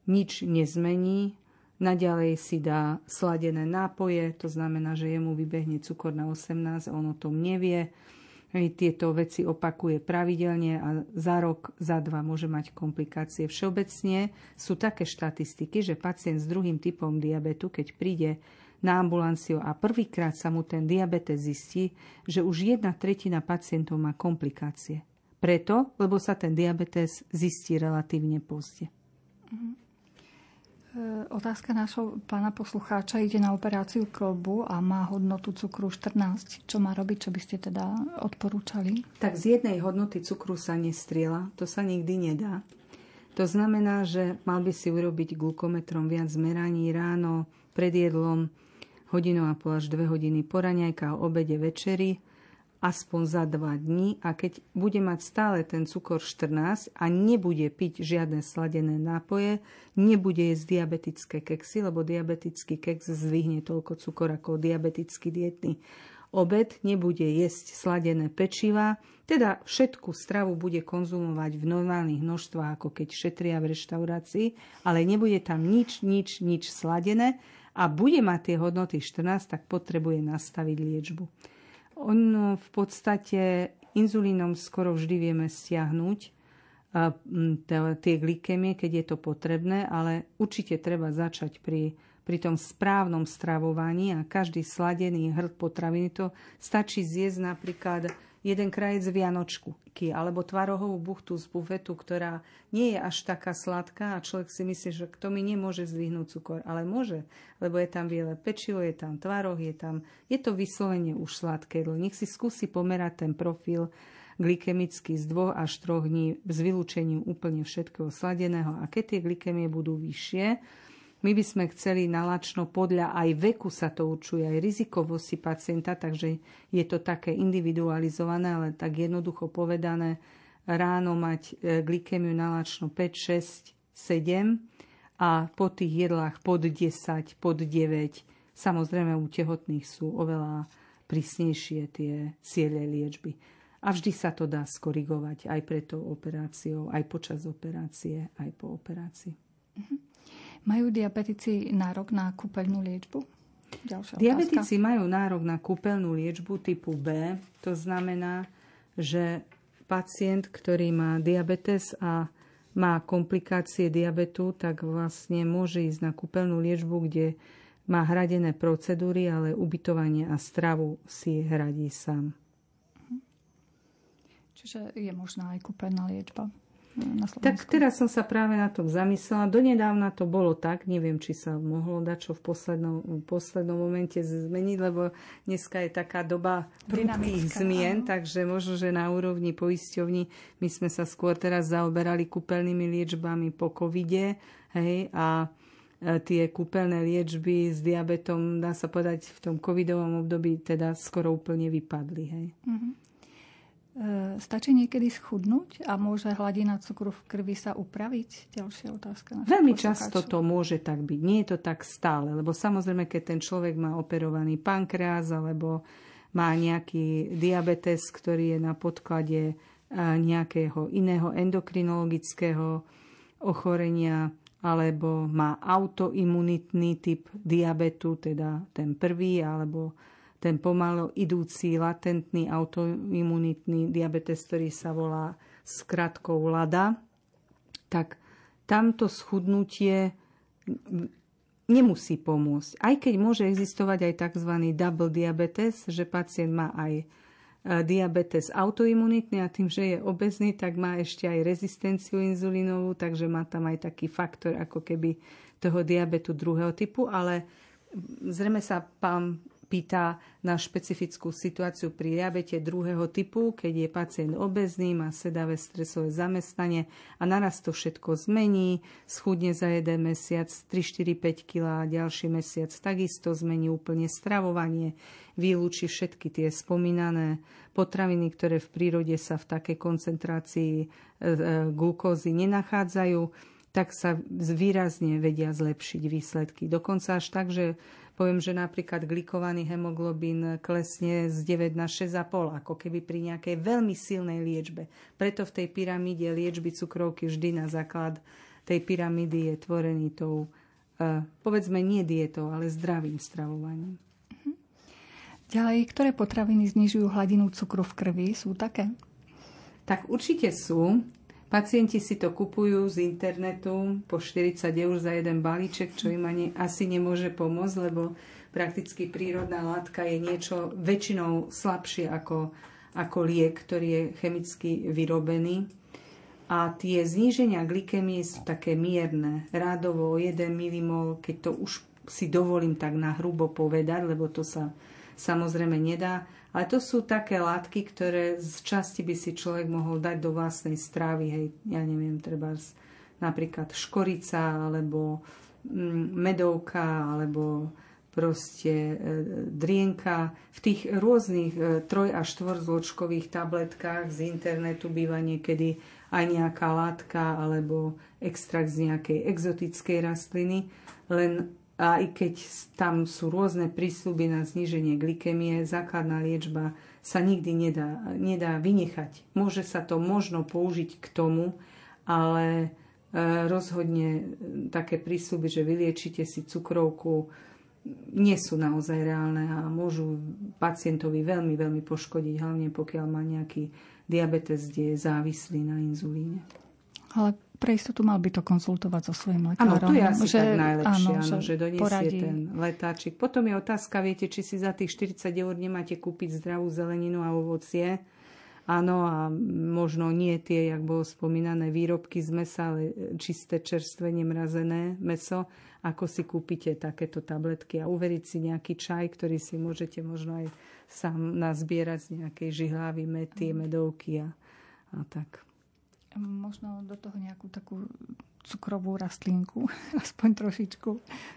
nič nezmení, naďalej si dá sladené nápoje, to znamená, že jemu vybehne cukor na 18, on o tom nevie, tieto veci opakuje pravidelne a za rok, za dva môže mať komplikácie. Všeobecne sú také štatistiky, že pacient s druhým typom diabetu, keď príde na ambulanciu a prvýkrát sa mu ten diabetes zistí, že už jedna tretina pacientov má komplikácie. Preto, lebo sa ten diabetes zistí relatívne pozde. Mhm. E, otázka nášho pána poslucháča ide na operáciu klbu a má hodnotu cukru 14. Čo má robiť, čo by ste teda odporúčali? Tak z jednej hodnoty cukru sa nestriela, to sa nikdy nedá. To znamená, že mal by si urobiť glukometrom viac zmeraní ráno, pred jedlom, hodinu a pol až dve hodiny po raňajka, obede, večeri, aspoň za dva dní a keď bude mať stále ten cukor 14 a nebude piť žiadne sladené nápoje, nebude jesť diabetické keksy, lebo diabetický keks zvihne toľko cukor ako diabetický dietný obed, nebude jesť sladené pečiva, teda všetku stravu bude konzumovať v normálnych množstvách, ako keď šetria v reštaurácii, ale nebude tam nič, nič, nič sladené a bude mať tie hodnoty 14, tak potrebuje nastaviť liečbu. On v podstate inzulínom skoro vždy vieme stiahnuť tie glykemie, keď je to potrebné, ale určite treba začať pri, pri tom správnom stravovaní a každý sladený hrd potraviny to stačí zjesť napríklad jeden krajec vianočku alebo tvarohovú buchtu z bufetu, ktorá nie je až taká sladká a človek si myslí, že kto mi nemôže zdvihnúť cukor, ale môže, lebo je tam biele pečivo, je tam tvaroh, je tam, je to vyslovene už sladké jedlo. Nech si skúsi pomerať ten profil glykemický z dvoch až troch dní s vylúčením úplne všetkého sladeného a keď tie glykemie budú vyššie, my by sme chceli nalačno podľa aj veku sa to určuje, aj rizikovosti pacienta, takže je to také individualizované, ale tak jednoducho povedané, ráno mať e, glykemiu nalačno 5, 6, 7 a po tých jedlách pod 10, pod 9. Samozrejme u tehotných sú oveľa prísnejšie tie ciele liečby. A vždy sa to dá skorigovať aj pred tou operáciou, aj počas operácie, aj po operácii. Mm-hmm. Majú diabetici nárok na kúpeľnú liečbu? Ďalšia Diabetici otázka. majú nárok na kúpeľnú liečbu typu B. To znamená, že pacient, ktorý má diabetes a má komplikácie diabetu, tak vlastne môže ísť na kúpeľnú liečbu, kde má hradené procedúry, ale ubytovanie a stravu si hradí sám. Čiže je možná aj kúpeľná liečba? Na Slovensku? Tak teraz som sa práve na tom zamyslela. Donedávna to bolo tak, neviem, či sa mohlo dať čo v poslednom, v poslednom momente zmeniť, lebo dneska je taká doba prudkých zmien, áno. takže možno, že na úrovni poisťovní my sme sa skôr teraz zaoberali kúpeľnými liečbami po covide, hej, a e, tie kúpeľné liečby s diabetom, dá sa povedať, v tom covidovom období teda skoro úplne vypadli. Hej. Mm-hmm. E, stačí niekedy schudnúť a môže hladina cukru v krvi sa upraviť? Ďalšia otázka. Veľmi často to môže tak byť. Nie je to tak stále, lebo samozrejme, keď ten človek má operovaný pankreas alebo má nejaký diabetes, ktorý je na podklade e, nejakého iného endokrinologického ochorenia alebo má autoimunitný typ diabetu, teda ten prvý, alebo ten pomalo idúci latentný autoimunitný diabetes, ktorý sa volá skratkou LADA, tak tamto schudnutie nemusí pomôcť. Aj keď môže existovať aj tzv. double diabetes, že pacient má aj e, diabetes autoimunitný a tým, že je obezný, tak má ešte aj rezistenciu inzulínovú, takže má tam aj taký faktor ako keby toho diabetu druhého typu, ale zrejme sa pán pýta na špecifickú situáciu pri diabete druhého typu, keď je pacient obezný, má sedavé stresové zamestnanie a naraz to všetko zmení, schudne za jeden mesiac 3, 4, 5 kg a ďalší mesiac takisto zmení úplne stravovanie, vylúči všetky tie spomínané potraviny, ktoré v prírode sa v takej koncentrácii e, e, glukózy nenachádzajú, tak sa výrazne vedia zlepšiť výsledky. Dokonca až tak, že Poviem, že napríklad glikovaný hemoglobín klesne z 9 na 6,5, ako keby pri nejakej veľmi silnej liečbe. Preto v tej pyramíde liečby cukrovky vždy na základ tej pyramídy je tvorený tou, e, povedzme nie dietou, ale zdravým stravovaním. Mhm. Ďalej, ktoré potraviny znižujú hladinu cukru v krvi? Sú také? Tak určite sú. Pacienti si to kupujú z internetu po 40 eur za jeden balíček, čo im ani asi nemôže pomôcť, lebo prakticky prírodná látka je niečo väčšinou slabšie ako, ako liek, ktorý je chemicky vyrobený. A tie zníženia glykemie sú také mierne, rádovo o 1 mmol, keď to už si dovolím tak na hrubo povedať, lebo to sa samozrejme nedá ale to sú také látky, ktoré z časti by si človek mohol dať do vlastnej strávy. Hej, ja neviem, treba napríklad škorica, alebo mm, medovka, alebo proste e, drienka. V tých rôznych e, troj- a štvorzločkových tabletkách z internetu býva niekedy aj nejaká látka alebo extrakt z nejakej exotickej rastliny. Len a i keď tam sú rôzne prísľuby na zníženie glykemie, základná liečba sa nikdy nedá, nedá vynechať. Môže sa to možno použiť k tomu, ale e, rozhodne také prísľuby, že vyliečite si cukrovku, nie sú naozaj reálne a môžu pacientovi veľmi, veľmi poškodiť, hlavne pokiaľ má nejaký diabetes, kde je závislý na inzulíne. Ale pre istotu mal by to konzultovať so svojím lekárom. Áno, to je asi že, tak najlepšie, áno, áno, že, že donesie poradí. ten letáčik. Potom je otázka, viete, či si za tých 40 eur nemáte kúpiť zdravú zeleninu a ovocie. Áno, a možno nie tie, jak bolo spomínané, výrobky z mesa, ale čisté, čerstvé, nemrazené meso, ako si kúpite takéto tabletky a uveriť si nejaký čaj, ktorý si môžete možno aj sám nazbierať z nejakej žihlavy, mety, medovky a, a tak možno do toho nejakú takú cukrovú rastlinku, aspoň trošičku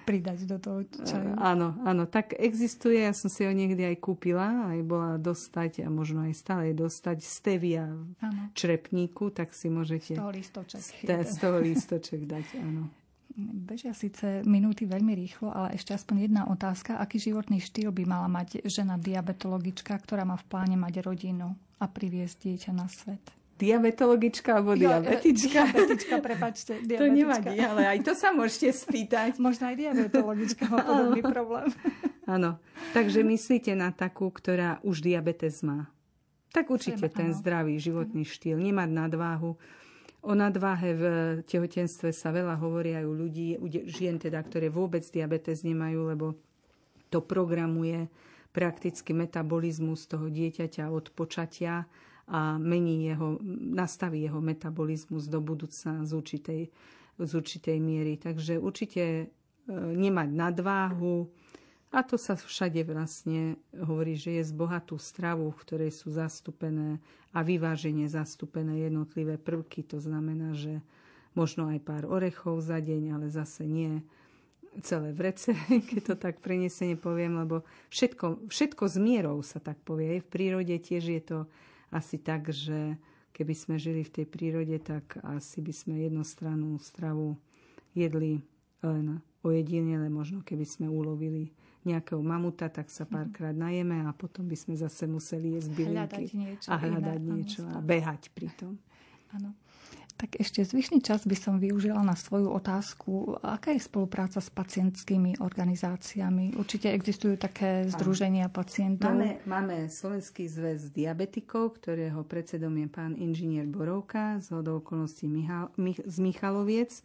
pridať do toho čaju. Áno, áno, tak existuje, ja som si ho niekdy aj kúpila, aj bola dostať a možno aj stále dostať stevia v črepníku, tak si môžete... Z toho lístoček. Z, z toho lístoček dať, áno. Bežia síce minúty veľmi rýchlo, ale ešte aspoň jedna otázka. Aký životný štýl by mala mať žena diabetologička, ktorá má v pláne mať rodinu a priviesť dieťa na svet? Diabetologička alebo jo, diabetička. Diabetička, prepačte. Diabetička. To nevadí, ale aj to sa môžete spýtať. Možno aj diabetologička má podobný problém. Áno. Takže myslíte na takú, ktorá už diabetes má. Tak určite ten zdravý životný štýl. Nemať nadváhu. O nadváhe v tehotenstve sa veľa hovorí aj u ľudí, u žien teda, ktoré vôbec diabetes nemajú, lebo to programuje prakticky metabolizmus toho dieťaťa od počatia a mení jeho, nastaví jeho metabolizmus do budúcna z určitej, z určitej miery. Takže určite e, nemať nadváhu, a to sa všade vlastne hovorí, že je z bohatú stravu, v ktorej sú zastúpené a vyváženie zastúpené jednotlivé prvky. To znamená, že možno aj pár orechov za deň, ale zase nie celé vrece, keď to tak prenesene poviem, lebo všetko, všetko s mierou sa tak povie. V prírode tiež je to asi tak, že keby sme žili v tej prírode, tak asi by sme jednostrannú stravu jedli len ojedinele, možno keby sme ulovili nejakého mamuta, tak sa párkrát najeme a potom by sme zase museli jesť bylinky hľadať niečo a hľadať iné, niečo a behať pri tom. Áno. Tak ešte zvyšný čas by som využila na svoju otázku. Aká je spolupráca s pacientskými organizáciami? Určite existujú také združenia pacientov. Máme, máme Slovenský zväz diabetikov, ktorého predsedom je pán inžinier Borovka z hodou okolností Michal, Mich, z Michaloviec.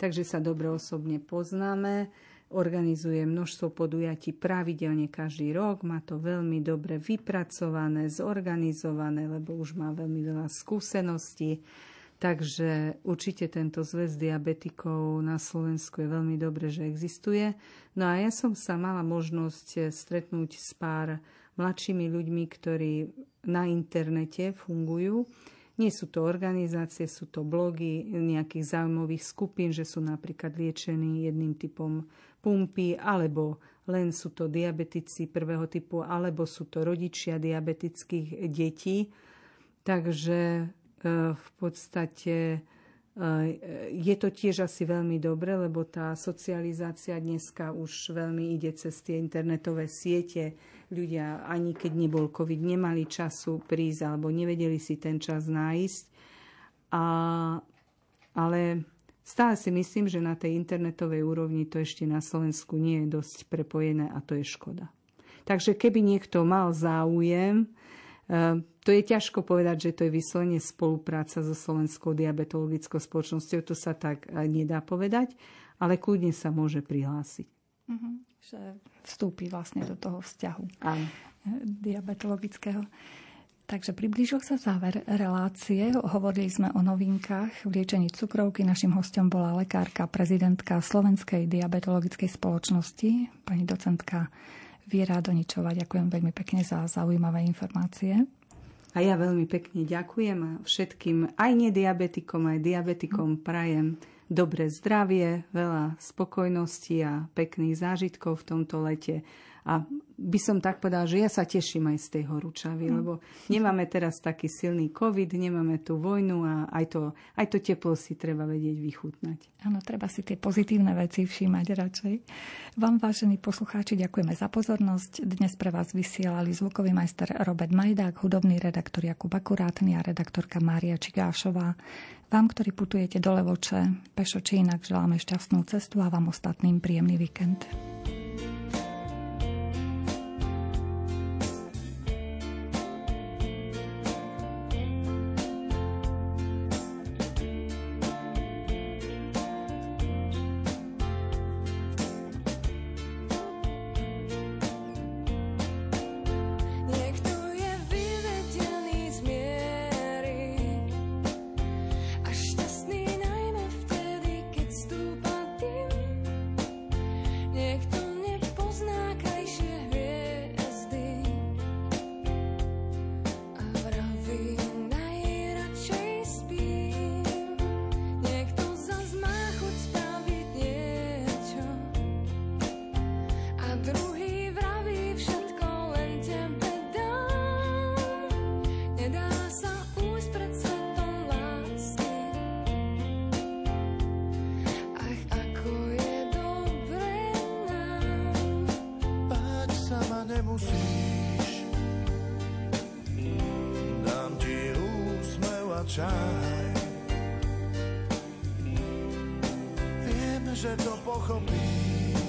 Takže sa dobre osobne poznáme organizuje množstvo podujatí pravidelne každý rok, má to veľmi dobre vypracované, zorganizované, lebo už má veľmi veľa skúseností. Takže určite tento zväz diabetikov na Slovensku je veľmi dobre, že existuje. No a ja som sa mala možnosť stretnúť s pár mladšími ľuďmi, ktorí na internete fungujú. Nie sú to organizácie, sú to blogy nejakých zaujímavých skupín, že sú napríklad liečení jedným typom pumpy, alebo len sú to diabetici prvého typu, alebo sú to rodičia diabetických detí. Takže v podstate e, je to tiež asi veľmi dobre, lebo tá socializácia dneska už veľmi ide cez tie internetové siete. Ľudia, ani keď nebol COVID, nemali času prísť alebo nevedeli si ten čas nájsť. A, ale stále si myslím, že na tej internetovej úrovni to ešte na Slovensku nie je dosť prepojené a to je škoda. Takže keby niekto mal záujem, to je ťažko povedať, že to je vyslovene spolupráca so Slovenskou diabetologickou spoločnosťou. To sa tak eh, nedá povedať, ale kľudne sa môže prihlásiť. Mm-hmm. Že vstúpi vlastne do toho vzťahu Aj. diabetologického. Takže priblížil sa záver relácie. Hovorili sme o novinkách v liečení cukrovky. Našim hostom bola lekárka, prezidentka Slovenskej diabetologickej spoločnosti, pani docentka Viera Doničová. Ďakujem veľmi pekne za zaujímavé informácie. A ja veľmi pekne ďakujem a všetkým, aj nediabetikom, aj diabetikom prajem dobré zdravie, veľa spokojnosti a pekných zážitkov v tomto lete. A by som tak povedal, že ja sa teším aj z tej horúčavy, mm. lebo nemáme teraz taký silný COVID, nemáme tú vojnu a aj to, aj to teplo si treba vedieť vychutnať. Áno, treba si tie pozitívne veci všímať radšej. Vám, vážení poslucháči, ďakujeme za pozornosť. Dnes pre vás vysielali zvukový majster Robert Majdák, hudobný redaktor Jakub Akurátny a redaktorka Mária Čigášová. Vám, ktorí putujete do Levoče, pešo či inak, želáme šťastnú cestu a vám ostatným príjemný víkend. čaj Viem, že to pochopíš